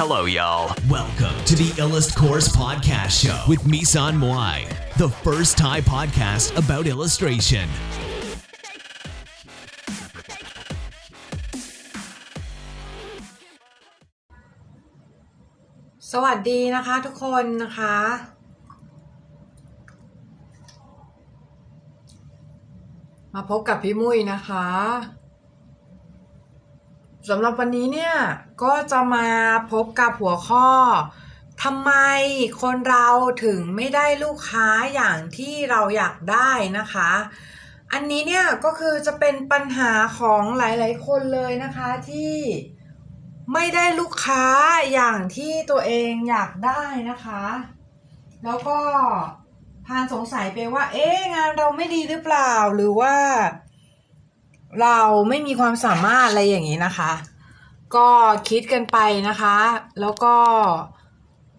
Hello, y'all. Welcome to the Illust Course Podcast Show with Misan Moai, the first Thai podcast about illustration. สวัสดีนะคะทุกคนนะคะ มาพบกับพี่มุ้ยนะคะ สำหรับวันนี้เนี่ยก็จะมาพบกับหัวข้อทำไมคนเราถึงไม่ได้ลูกค้าอย่างที่เราอยากได้นะคะ อันนี้เนี่ยก็คือจะเป็นปัญหาของหลาย ๆ คนเลยนะคะที่ไม่ได้ลูกค้าอย่างที่ตัวเองอยากได้นะคะ แล้วก็พานสงสัยไปว่า เอ๊ะงานเราไม่ดีหรือเปล่าหรือว่า เราไม่มีความสามารถอะไรอย่างนี้นะคะ ก็คิดกันไปนะคะ แล้วก็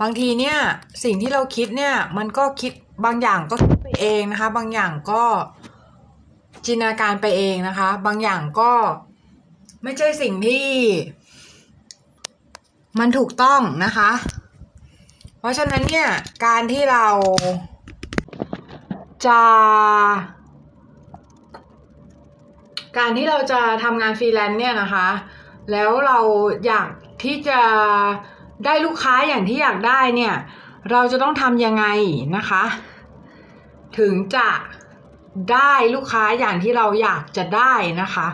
บางทีเนี่ยสิ่งที่เราคิดเนี่ยมันก็คิดบางอย่างก็คิดไปเองนะคะ บางอย่างก็จินตนาการไปเองนะคะ บางอย่างก็ไม่ใช่สิ่งที่ มันถูกต้องนะคะ เพราะฉะนั้นเนี่ยการที่เราจะ การที่เราจะทำงานฟรีแลนซ์เนี่ยนะคะ แล้วเราอยากที่จะได้ลูกค้าอย่างที่อยากได้เนี่ย เราจะต้องทำยังไงนะคะ ถึงจะได้ลูกค้าอย่างที่เราอยากจะได้นะคะ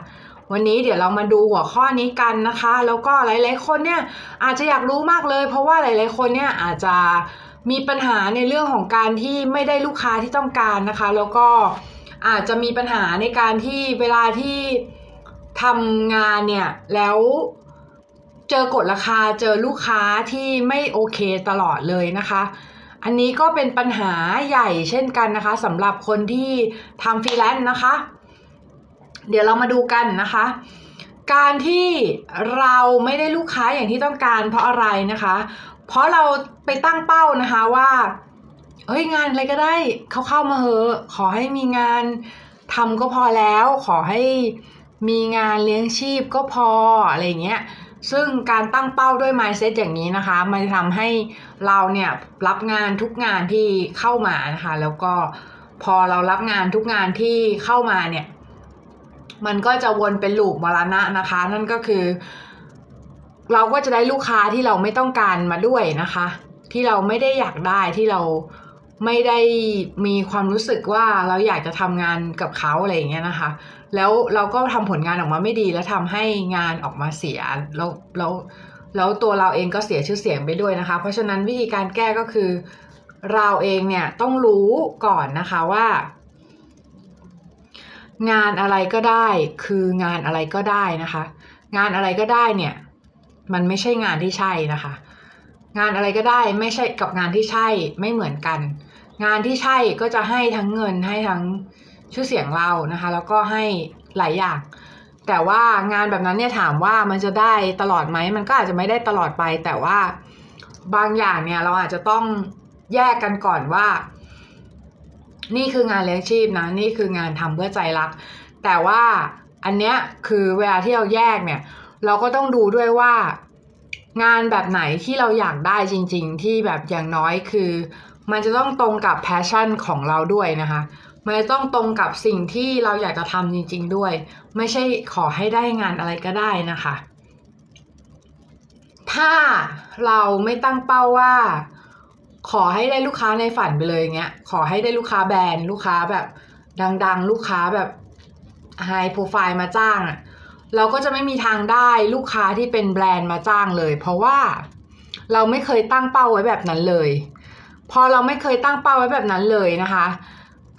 วันนี้เดี๋ยวเรามาดูหัวข้อนี้กันนะคะ แล้วก็หลาย ๆ คนเนี่ยอาจจะอยากรู้มากเลย เพราะว่าหลาย ๆ คนเนี่ยอาจจะมีปัญหาในเรื่องของการที่ไม่ได้ลูกค้าที่ต้องการนะคะ แล้วก็ อาจจะมีปัญหาในการที่เวลาที่ทำงานเนี่ยแล้วเจอกฎราคาเจอลูกค้าที่ไม่โอเคตลอดเลยนะคะ อันนี้ก็เป็นปัญหาใหญ่เช่นกันนะคะสำหรับคนที่ทำฟรีแลนซ์นะคะ เดี๋ยวเรามาดูกันนะคะ การที่เราไม่ได้ลูกค้าอย่างที่ต้องการเพราะอะไรนะคะ เพราะเราไปตั้งเป้านะคะว่า เฮ้ยงานอะไรก็ได้เขาเข้ามาเหอะ ขอให้มีงานทำก็พอแล้ว ขอให้มีงานเลี้ยงชีพก็พออะไรเงี้ยซึ่งการตั้งเป้าด้วย mindset อย่างนี้นะคะ มันจะทำให้เราเนี่ยรับงานทุกงานที่เข้ามานะคะ แล้วก็พอเรารับงานทุกงานที่เข้ามาเนี่ย มันก็จะวนเป็นลูปมรณะนะคะ นั่นก็คือ เราก็จะได้ลูกค้าที่เราไม่ต้องการมาด้วยนะคะ ที่เราไม่ได้อยากได้ที่เรา ไม่ได้มีความรู้สึกว่าเราอยากจะทำงานกับเขาอะไรอย่างเงี้ยนะคะ แล้วเราก็ทำผลงานออกมาไม่ดีแล้วทำให้งานออกมาเสียแล้วแล้วแล้วตัวเราเองก็เสียชื่อเสียงไปด้วยนะคะ เพราะฉะนั้นวิธีการแก้ก็คือ เราเองเนี่ยต้องรู้ก่อนนะคะว่า งานอะไรก็ได้ คืองานอะไรก็ได้นะคะ งานอะไรก็ได้เนี่ย มันไม่ใช่งานที่ใช่นะคะ งานอะไรก็ได้ไม่ใช่กับงานที่ใช่ไม่เหมือนกัน งานที่ใช่ก็จะให้ทั้งเงินให้ทั้งชื่อเสียงเรานะคะ แล้วก็ให้หลายอย่าง แต่ว่างานแบบนั้นเนี่ยถามว่ามันจะได้ตลอดไหมมันก็อาจจะไม่ได้ตลอดไป แต่ว่าบางอย่างเนี่ยเราอาจจะต้องแยกกันก่อนว่า นี่คืองานเลี้ยงชีพนะนี่คืองานทำเพื่อใจรัก แต่ว่าอันเนี้ยคือเวลาที่เราแยกเนี่ย เราก็ต้องดูด้วยว่า งานแบบไหนที่เราอยากได้จริง ๆ ที่แบบอย่างน้อยคือ มันจะต้องตรงกับแพชชั่นของเราด้วยนะคะ มันจะต้องตรงกับสิ่งที่เราอยากจะทำจริง ๆ ด้วย ไม่ใช่ขอให้ได้งานอะไรก็ได้นะคะ ถ้าเราไม่ตั้งเป้าว่า ขอให้ได้ลูกค้าในฝันไปเลยเงี้ย ขอให้ได้ลูกค้าแบรนด์ลูกค้าแบบ ดัง ๆ ลูกค้าแบบไฮโปรไฟล์มาจ้างอะเราก็จะไม่มีทางได้ลูกค้าที่เป็นแบรนด์มาจ้างเลย เพราะว่าเราไม่เคยตั้งเป้าไว้แบบนั้นเลย พอเราไม่เคยตั้งเป้าไว้แบบนั้นเลยนะคะ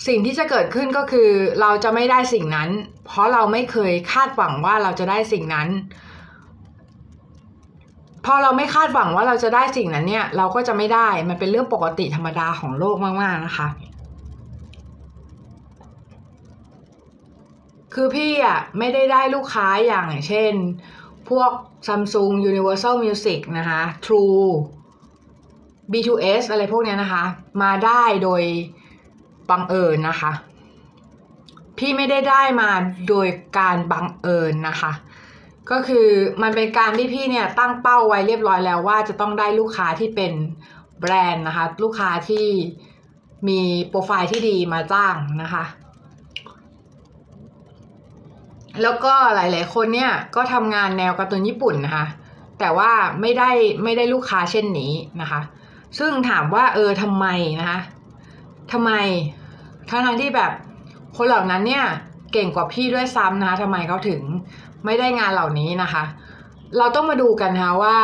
สิ่งที่จะเกิดขึ้นก็คือเราจะไม่ได้สิ่งนั้น เพราะเราไม่เคยคาดหวังว่าเราจะได้สิ่งนั้น พอเราไม่คาดหวังว่าเราจะได้สิ่งนั้นเนี่ย เราก็จะไม่ได้มันเป็นเรื่องปกติธรรมดาของโลกมากๆนะคะคือพี่อะไม่ได้ได้ลูกค้าอย่างเช่น พวก Samsung Universal Music นะคะ True B2S อะไรพวกเนี้ยนะคะ มาได้โดยบังเอิญนะคะ พี่ไม่ได้ได้มาโดยการบังเอิญนะคะ ก็คือมันเป็นการที่พี่เนี่ยตั้งเป้าไว้เรียบร้อยแล้วว่าจะต้องได้ลูกค้าที่เป็นแบรนด์นะคะ ลูกค้าที่มีโปรไฟล์ที่ดีมาจ้างนะคะ แล้วก็หลาย ๆ คนเนี่ยก็ทำงานแนวการ์ตูนญี่ปุ่นนะคะ แต่ว่าไม่ได้ไม่ได้ลูกค้าเช่นนี้นะคะ ซึ่งถามว่าเออทำไมนะคะทำไมทั้งที่แบบคนเหล่านั้นเนี่ยเก่งกว่าพี่ด้วยซ้ำนะคะทำไมเขาถึงไม่ได้งานเหล่านี้นะคะ เราต้องมาดูกันนะคะว่า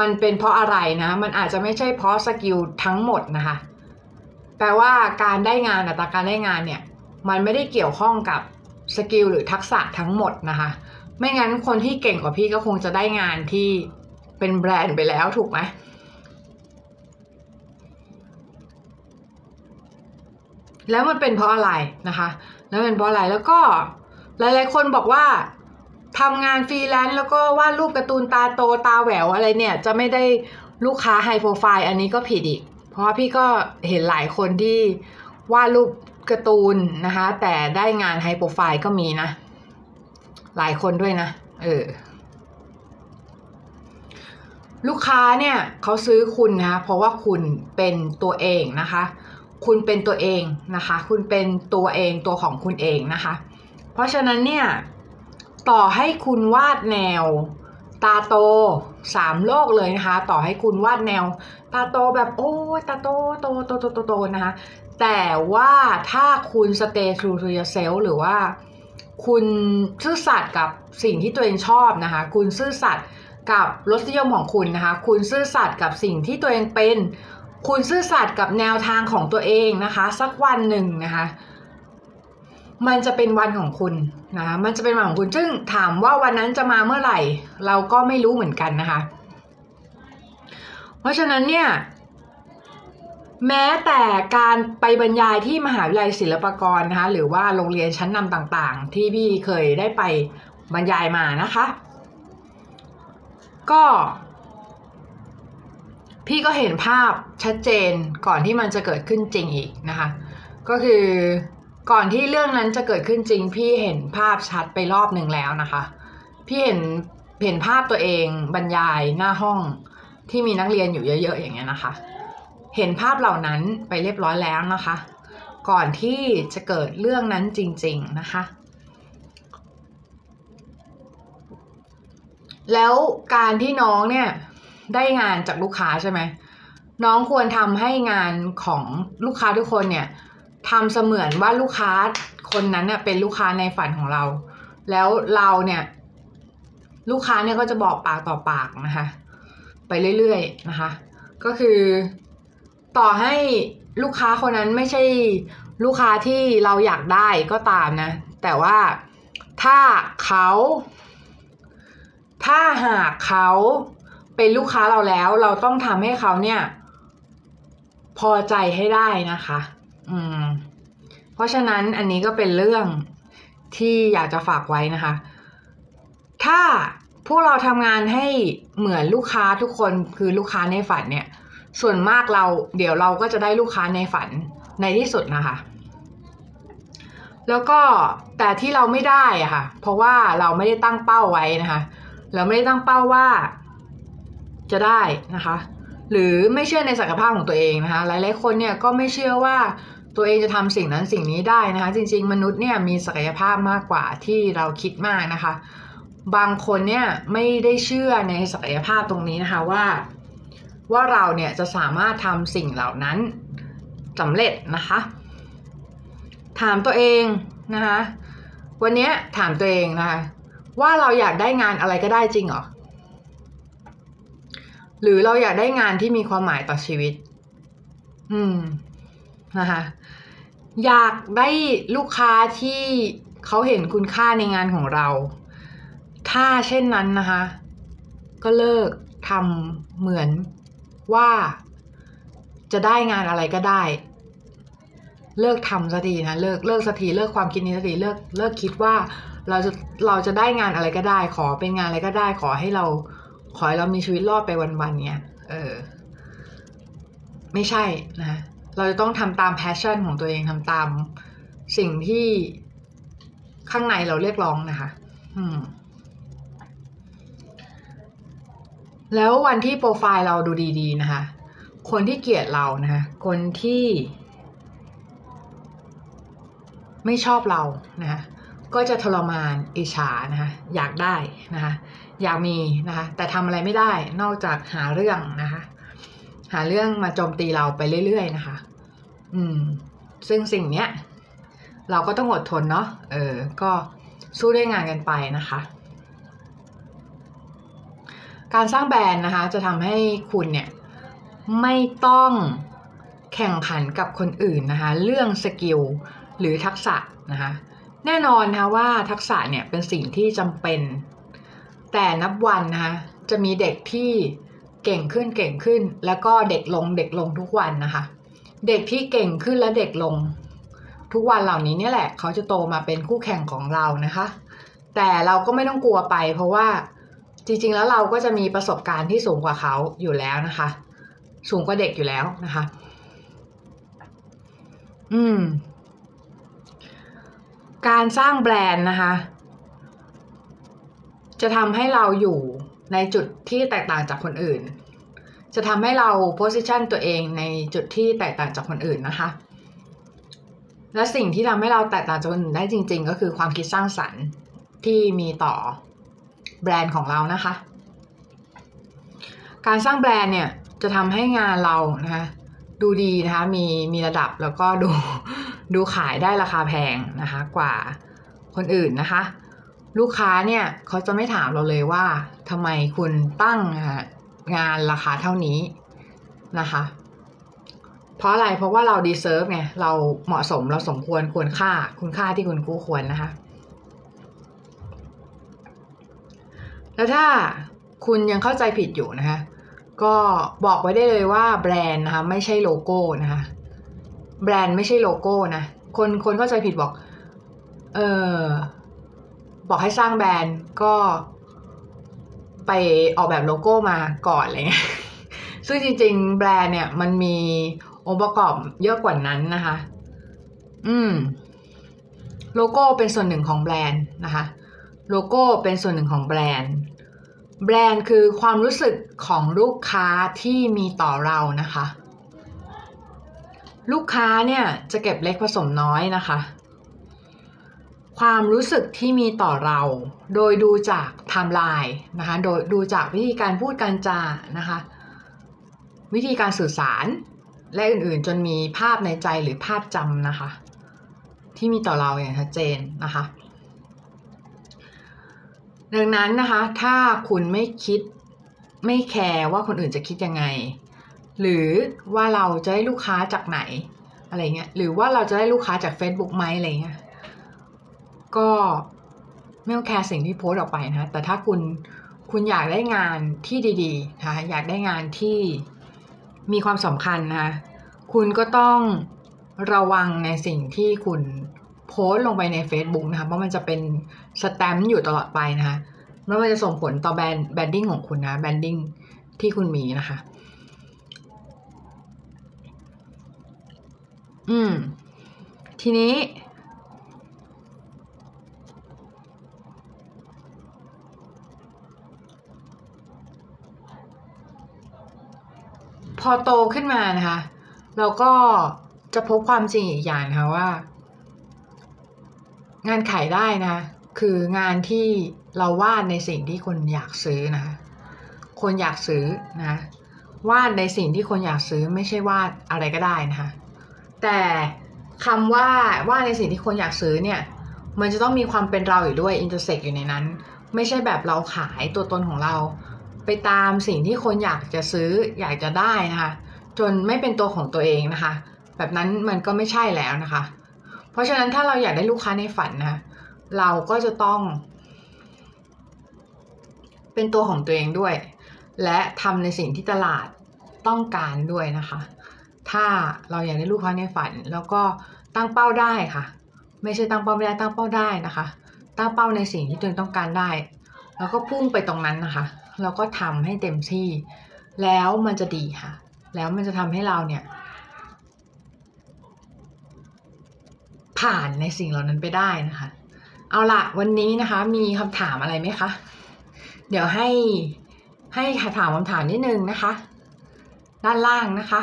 มันเป็นเพราะอะไรนะ มันอาจจะไม่ใช่เพราะ skill ทั้งหมดนะคะ แปลว่าการได้งานอัตราการได้งานเนี่ย มันไม่ได้เกี่ยวข้องกับ skill หรือทักษะทั้งหมดนะคะ ไม่งั้นคนที่เก่งกว่าพี่ก็คงจะได้งานที่เป็นแบรนด์ไปแล้วถูกไหม แล้วมันเป็นเพราะอะไรนะคะ แล้วเป็นเพราะอะไรแล้วก็หลายๆ คนบอกว่าทำงานฟรีแลนซ์แล้วก็วาดรูปการ์ตูนตาโตตาแหววอะไรเนี่ย จะไม่ได้ลูกค้า high profile อันนี้ก็ผิดอีก เพราะพี่ก็เห็นหลายคนที่วาดรูปการ์ตูนนะคะ แต่ได้งาน high profile ก็มีนะ หลายคนด้วยนะ เออ ลูกค้าเนี่ยเขาซื้อคุณนะคะเพราะว่าคุณเป็นตัวเองนะคะ คุณเป็นตัวเองนะคะ คุณเป็นตัวเองตัวของคุณเองนะคะ เพราะฉะนั้นเนี่ยต่อให้คุณวาดแนวตาโตสามโลกเลยนะคะ ต่อให้คุณวาดแนว ตาโตแบบโอ้ตาโตโตโตโตโตโตนะคะ แต่ว่าถ้าคุณ stay true to yourself หรือว่า คุณซื่อสัตย์กับสิ่งที่ตัวเองชอบนะคะ คุณซื่อสัตย์กับรสนิยมของคุณนะคะ คุณซื่อสัตย์กับสิ่งที่ตัวเองเป็น คุณซื่อสัตย์กับแนวทางของตัวเองนะคะ สักวันหนึ่งนะคะมันจะเป็นวันของคุณนะะมันจะเป็นวันของคุณ ซึ่งถามว่าวันนั้นจะมาเมื่อไหร่ เราก็ไม่รู้เหมือนกันนะคะ เพราะฉะนั้นเนี่ย แม้แต่การไปบรรยายที่มหาวิทยาลัยศิลปากรนะคะ หรือว่าโรงเรียนชั้นนำต่างๆ ที่พี่เคยได้ไปบรรยายมานะคะ ก็ พี่ก็เห็นภาพชัดเจนก่อนที่มันจะเกิดขึ้นจริงอีกนะคะ ก็คือก่อนที่เรื่องนั้นจะเกิดขึ้นจริง พี่เห็นภาพชัดไปรอบหนึ่งแล้วนะคะ พี่เห็นเห็นภาพตัวเองบรรยายหน้าห้องที่มีนักเรียนอยู่เยอะ ๆ อย่างเงี้ยนะคะ เห็นภาพเหล่านั้นไปเรียบร้อยแล้วนะคะ ก่อนที่จะเกิดเรื่องนั้นจริง ๆนะคะ แล้วการที่น้องเนี่ย ได้งานจากลูกค้าใช่ไหมน้องควรทำให้งานของลูกค้าทุกคนเนี่ยทำเสมือนว่าลูกค้าคนนั้นเน่ยเป็นลูกค้าในฝันของเรา แล้วเราเนี่ย ลูกค้าเนี่ยก็จะบอกปากต่อปากนะคะ ไปเรื่อยๆนะคะ ก็คือต่อให้ลูกค้าคนนั้นไม่ใช่ลูกค้าที่เราอยากได้ก็ตามนะ แต่ว่าถ้าเขา ถ้าหากเขา เป็นลูกค้าเราแล้ว เราต้องทำให้เขาเนี่ย พอใจให้ได้นะคะ อืม เพราะฉะนั้นอันนี้ก็เป็นเรื่องที่อยากจะฝากไว้นะคะ ถ้าพวกเราทำงานให้เหมือนลูกค้าทุกคนคือลูกค้าในฝันเนี่ย ส่วนมากเราเดี๋ยวเราก็จะได้ลูกค้าในฝันในที่สุดนะคะ แล้วก็แต่ที่เราไม่ได้อะค่ะ เพราะว่าเราไม่ได้ตั้งเป้าไว้นะคะ เราไม่ได้ตั้งเป้าว่า จะได้นะคะ หรือไม่เชื่อในศักยภาพของตัวเองนะคะ หลายๆคนเนี่ยก็ไม่เชื่อว่าตัวเองจะทำสิ่งนั้นสิ่งนี้ได้นะคะ จริง ๆ มนุษย์เนี่ยมีศักยภาพมากกว่าที่เราคิดมากนะคะ บางคนเนี่ยไม่ได้เชื่อในศักยภาพตรงนี้นะคะว่า ว่าเราเนี่ยจะสามารถทำสิ่งเหล่านั้นสำเร็จนะคะ ถามตัวเองนะคะ วันนี้ถามตัวเองนะคะว่าเราอยากได้งานอะไรก็ได้จริงเหรอ หรือเราอยากได้งานที่มีความหมายต่อชีวิต อืมนะคะอยากได้ลูกค้าที่เขาเห็นคุณค่าในงานของเรา ถ้าเช่นนั้นนะคะ ก็เลิกทำเหมือนว่าจะได้งานอะไรก็ได้ เลิกทำสักทีนะเลิกเลิกสักทีเลิกความคิดนี้สักทีเลิกเลิกคิดว่าเราจะเราจะได้งานอะไรก็ได้ ขอเป็นงานอะไรก็ได้ ขอให้เรา ขอให้เรามีชีวิตรอดไปวันๆเนี่ยเออ ไม่ใช่นะเราจะต้องทำตามแพชชั่นของตัวเองทำตามสิ่งที่ข้างในเราเรียกร้องนะคะแล้ววันที่โปรไฟล์เราดูดีๆนะคะ คนที่เกลียดเรานะคะ คนที่ ไม่ชอบเรานะะ ก็จะทรมานอิจฉานะคะอยากได้นะคะอยากมีนะคะแต่ทำอะไรไม่ได้นอกจากหาเรื่องนะคะหาเรื่องมาโจมตีเราไปเรื่อยๆนะคะ อืม ซึ่งสิ่งเนี้ย เราก็ต้องอดทนเนาะเออ ก็สู้ด้วยงานกันไปนะคะ การสร้างแบรนด์นะคะ จะทำให้คุณเนี่ยไม่ต้องแข่งขันกับคนอื่นนะคะ เรื่องสกิลหรือทักษะนะคะ แน่นอนนะคะว่าทักษะเนี่ยเป็นสิ่งที่จำเป็น แต่นับวันนะคะจะมีเด็กที่เก่งขึ้นเก่งขึ้น แล้วก็เด็กลงเด็กลงทุกวันนะคะ เด็กที่เก่งขึ้นและเด็กลง ทุกวันเหล่านี้เนี่ยแหละเขาจะโตมาเป็นคู่แข่งของเรานะคะ แต่เราก็ไม่ต้องกลัวไป เพราะว่าจริงๆแล้วเราก็จะมีประสบการณ์ที่สูงกว่าเขาอยู่แล้วนะคะ สูงกว่าเด็กอยู่แล้วนะคะ อืม การสร้างแบรนด์นะคะ จะทำให้เราอยู่ในจุดที่แตกต่างจากคนอื่น จะทำให้เราโพสิชันตัวเองในจุดที่แตกต่างจากคนอื่นนะคะ และสิ่งที่ทำให้เราแตกต่างจากคนอื่นได้จริง ๆ ก็คือความคิดสร้างสรรค์ที่มีต่อแบรนด์ของเรานะคะ การสร้างแบรนด์เนี่ยจะทำให้งานเรานะคะดูดีนะคะมีมีระดับแล้วก็ดู ดูขายได้ราคาแพงนะคะกว่าคนอื่นนะคะ ลูกค้าเนี่ยเขาจะไม่ถามเราเลยว่าทำไมคุณตั้งงานราคาเท่านี้นะคะ เพราะอะไรเพราะว่าเราดีเซิร์ฟไงเราเหมาะสมเราสมควรควรค่า คุณค่าที่คุณกู้ควรนะคะ แล้วถ้าคุณยังเข้าใจผิดอยู่นะคะ ก็บอกไว้ได้เลยว่าแบรนด์นะคะ ไม่ใช่โลโก้นะคะ แบรนด์ไม่ใช่โลโก้นะ คนคนเข้าใจผิดบอก เออบอกให้สร้างแบรนด์ก็ไปออกแบบโลโก้มาก่อนอะไรเงี้ย ซึ่งจริง ๆ แบรนด์เนี่ยมันมีองค์ประกอบเยอะกว่านั้นนะคะ อืม โลโก้เป็นส่วนหนึ่งของแบรนด์นะคะ โลโก้เป็นส่วนหนึ่งของแบรนด์ แบรนด์คือความรู้สึกของลูกค้าที่มีต่อเรานะคะ ลูกค้าเนี่ยจะเก็บเล็กผสมน้อยนะคะ ความรู้สึกที่มีต่อเรา โดยดูจากไทม์ไลน์นะคะ โดยดูจากวิธีการพูดการจานะคะ วิธีการสื่อสารและอื่นๆ จนมีภาพในใจหรือภาพจำนะคะ ที่มีต่อเราอย่างชัดเจนนะคะ ดังนั้นนะคะ ถ้าคุณไม่คิดไม่แคร์ว่าคนอื่นจะคิดยังไง หรือว่าเราจะได้ลูกค้าจากไหนอะไรเงี้ยหรือว่าเราจะได้ลูกค้าจาก Facebook ไหมอะไรเงี้ยก็ไม่ต้องแคร์สิ่งที่โพสต์ออกไปนะแต่ถ้าคุณคุณอยากได้งานที่ดีๆนะอยากได้งานที่มีความสำคัญนะคะคุณก็ต้องระวังในสิ่งที่คุณโพสต์ลงไปใน Facebook นะคะเพราะมันจะเป็นสแตมป์อยู่ตลอดไปนะคะแล้วมันจะส่งผลต่อแบรนด์ branding ของคุณนะ branding ที่คุณมีนะคะ อืม ทีนี้ พอโตขึ้นมานะคะ เราก็จะพบความจริงอีกอย่างนะคะว่า งานขายได้นะ คืองานที่เราวาดในสิ่งที่คนอยากซื้อนะ คนอยากซื้อนะวาดในสิ่งที่คนอยากซื้อไม่ใช่วาดอะไรก็ได้นะคะ แต่คำว่าว่าในสิ่งที่คนอยากซื้อเนี่ย มันจะต้องมีความเป็นเราอยู่ด้วยอินเตอร์เซ็กอยู่ในนั้น ไม่ใช่แบบเราขายตัวตนของเรา ไปตามสิ่งที่คนอยากจะซื้ออยากจะได้นะคะ จนไม่เป็นตัวของตัวเองนะคะ แบบนั้นมันก็ไม่ใช่แล้วนะคะ เพราะฉะนั้นถ้าเราอยากได้ลูกค้าในฝันนะะเราก็จะต้อง เป็นตัวของตัวเองด้วย และทำในสิ่งที่ตลาดต้องการด้วยนะคะ ถ้าเราอยากได้ลูกค้าในฝัน แล้วก็ตั้งเป้าได้ค่ะ ไม่ใช่ตั้งเป้าไม่ได้ตั้งเป้าได้นะคะ ตั้งเป้าในสิ่งที่ตัวเองต้องการได้ แล้วก็พุ่งไปตรงนั้นนะคะ แล้วก็ทำให้เต็มที่ แล้วมันจะดีค่ะ แล้วมันจะทำให้เราเนี่ย ผ่านในสิ่งเหล่านั้นไปได้นะคะ เอาละวันนี้นะคะ มีคำถามอะไรไหมคะ เดี๋ยวให้ให้ถามคำถามนิดนึงนะคะ ด้านล่างนะคะ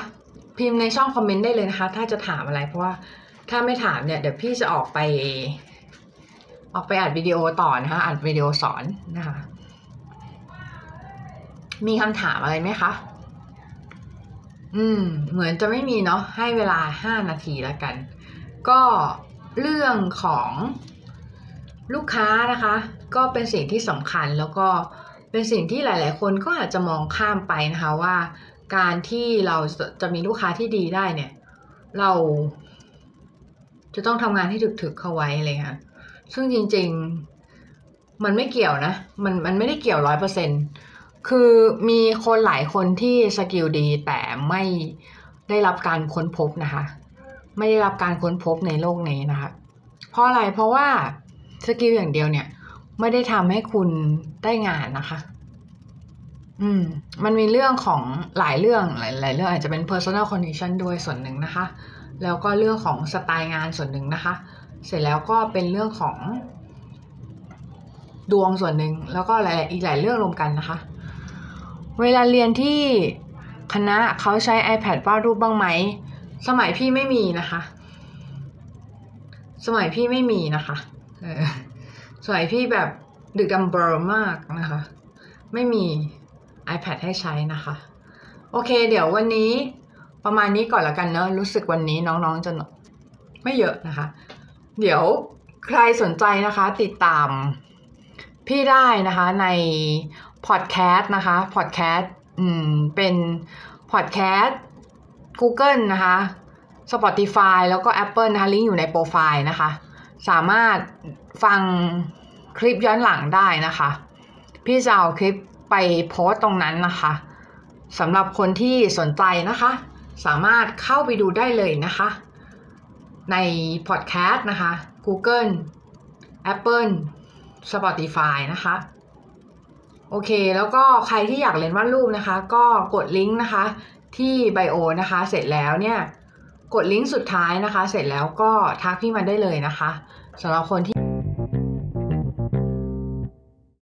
พิมพ์ในช่องคอมเมนต์ได้เลยนะคะ ถ้าจะถามอะไรเพราะว่าถ้าไม่ถามเนี่ย เดี๋ยวพี่จะออกไป ออกไปอัดวิดีโอต่อนะคะอัดวิดีโอสอนนะคะ มีคำถามอะไรไหมคะ อืม เหมือนจะไม่มีเนาะให้เวลาห้านาทีแล้วกัน ก็เรื่องของลูกค้านะคะ ก็เป็นสิ่งที่สำคัญแล้วก็เป็นสิ่งที่หลาย ๆ คนก็อาจจะมองข้ามไปนะคะว่า การที่เราจะมีลูกค้าที่ดีได้เนี่ย เรา จะต้องทำงานให้ถึกๆเข้าไว้เลยค่ะ ซึ่งจริง ๆ มันไม่เกี่ยวนะ มันมันไม่ได้เกี่ยวร้อยเปอร์เซ็นคือมีคนหลายคนที่ skill ดีแต่ไม่ได้รับการค้นพบนะคะ ไม่ได้รับการค้นพบในโลกนี้นะคะ เพราะอะไร เพราะว่า skill อย่างเดียวเนี่ย ไม่ได้ทำให้คุณได้งานนะคะ อืม มันมีเรื่องของหลายเรื่องหลายหลายเรื่องอาจจะเป็น personal condition ด้วยส่วนหนึ่งนะคะ แล้วก็เรื่องของสไตล์งานส่วนหนึ่งนะคะ เสร็จแล้วก็เป็นเรื่องของดวงส่วนหนึ่งแล้วก็หลายอีกหลายเรื่องรวมกันนะคะ เวลาเรียนที่คณะเขาใช้ iPad วาดรูปบ้างไหม สมัยพี่ไม่มีนะคะ สมัยพี่ไม่มีนะคะสมัยพี่แบบดึกดำเบอร์มากนะคะ ไม่มี iPad ให้ใช้นะคะ โอเค เดี๋ยววันนี้ประมาณนี้ก่อนละกันเนอะรู้สึกวันนี้น้องๆจะไม่เยอะนะคะ เดี๋ยวใครสนใจนะคะติดตามพี่ได้นะคะในพอดแคสต์นะคะพอดแคสต์อืมเป็นพอดแคสต์ Google นะคะ Spotify แล้วก็ Apple นะคะลิงก์อยู่ในโปรไฟล์นะคะ สามารถฟังคลิปย้อนหลังได้นะคะ พี่จะเอาคลิป ไปโพสต์ตรงนั้นนะคะสำหรับคนที่สนใจนะคะ สามารถเข้าไปดูได้เลยนะคะ ในพอดแคสต์นะคะ Google Apple Spotify นะคะ โอเค แล้วก็ใครที่อยากเรียนวาดรูปนะคะ ก็กดลิงก์นะคะ ที่ไบโอนะคะ เสร็จแล้วเนี่ย กดลิงก์สุดท้ายนะคะ เสร็จแล้วก็ทักพี่มาได้เลยนะคะสำหรับคนที่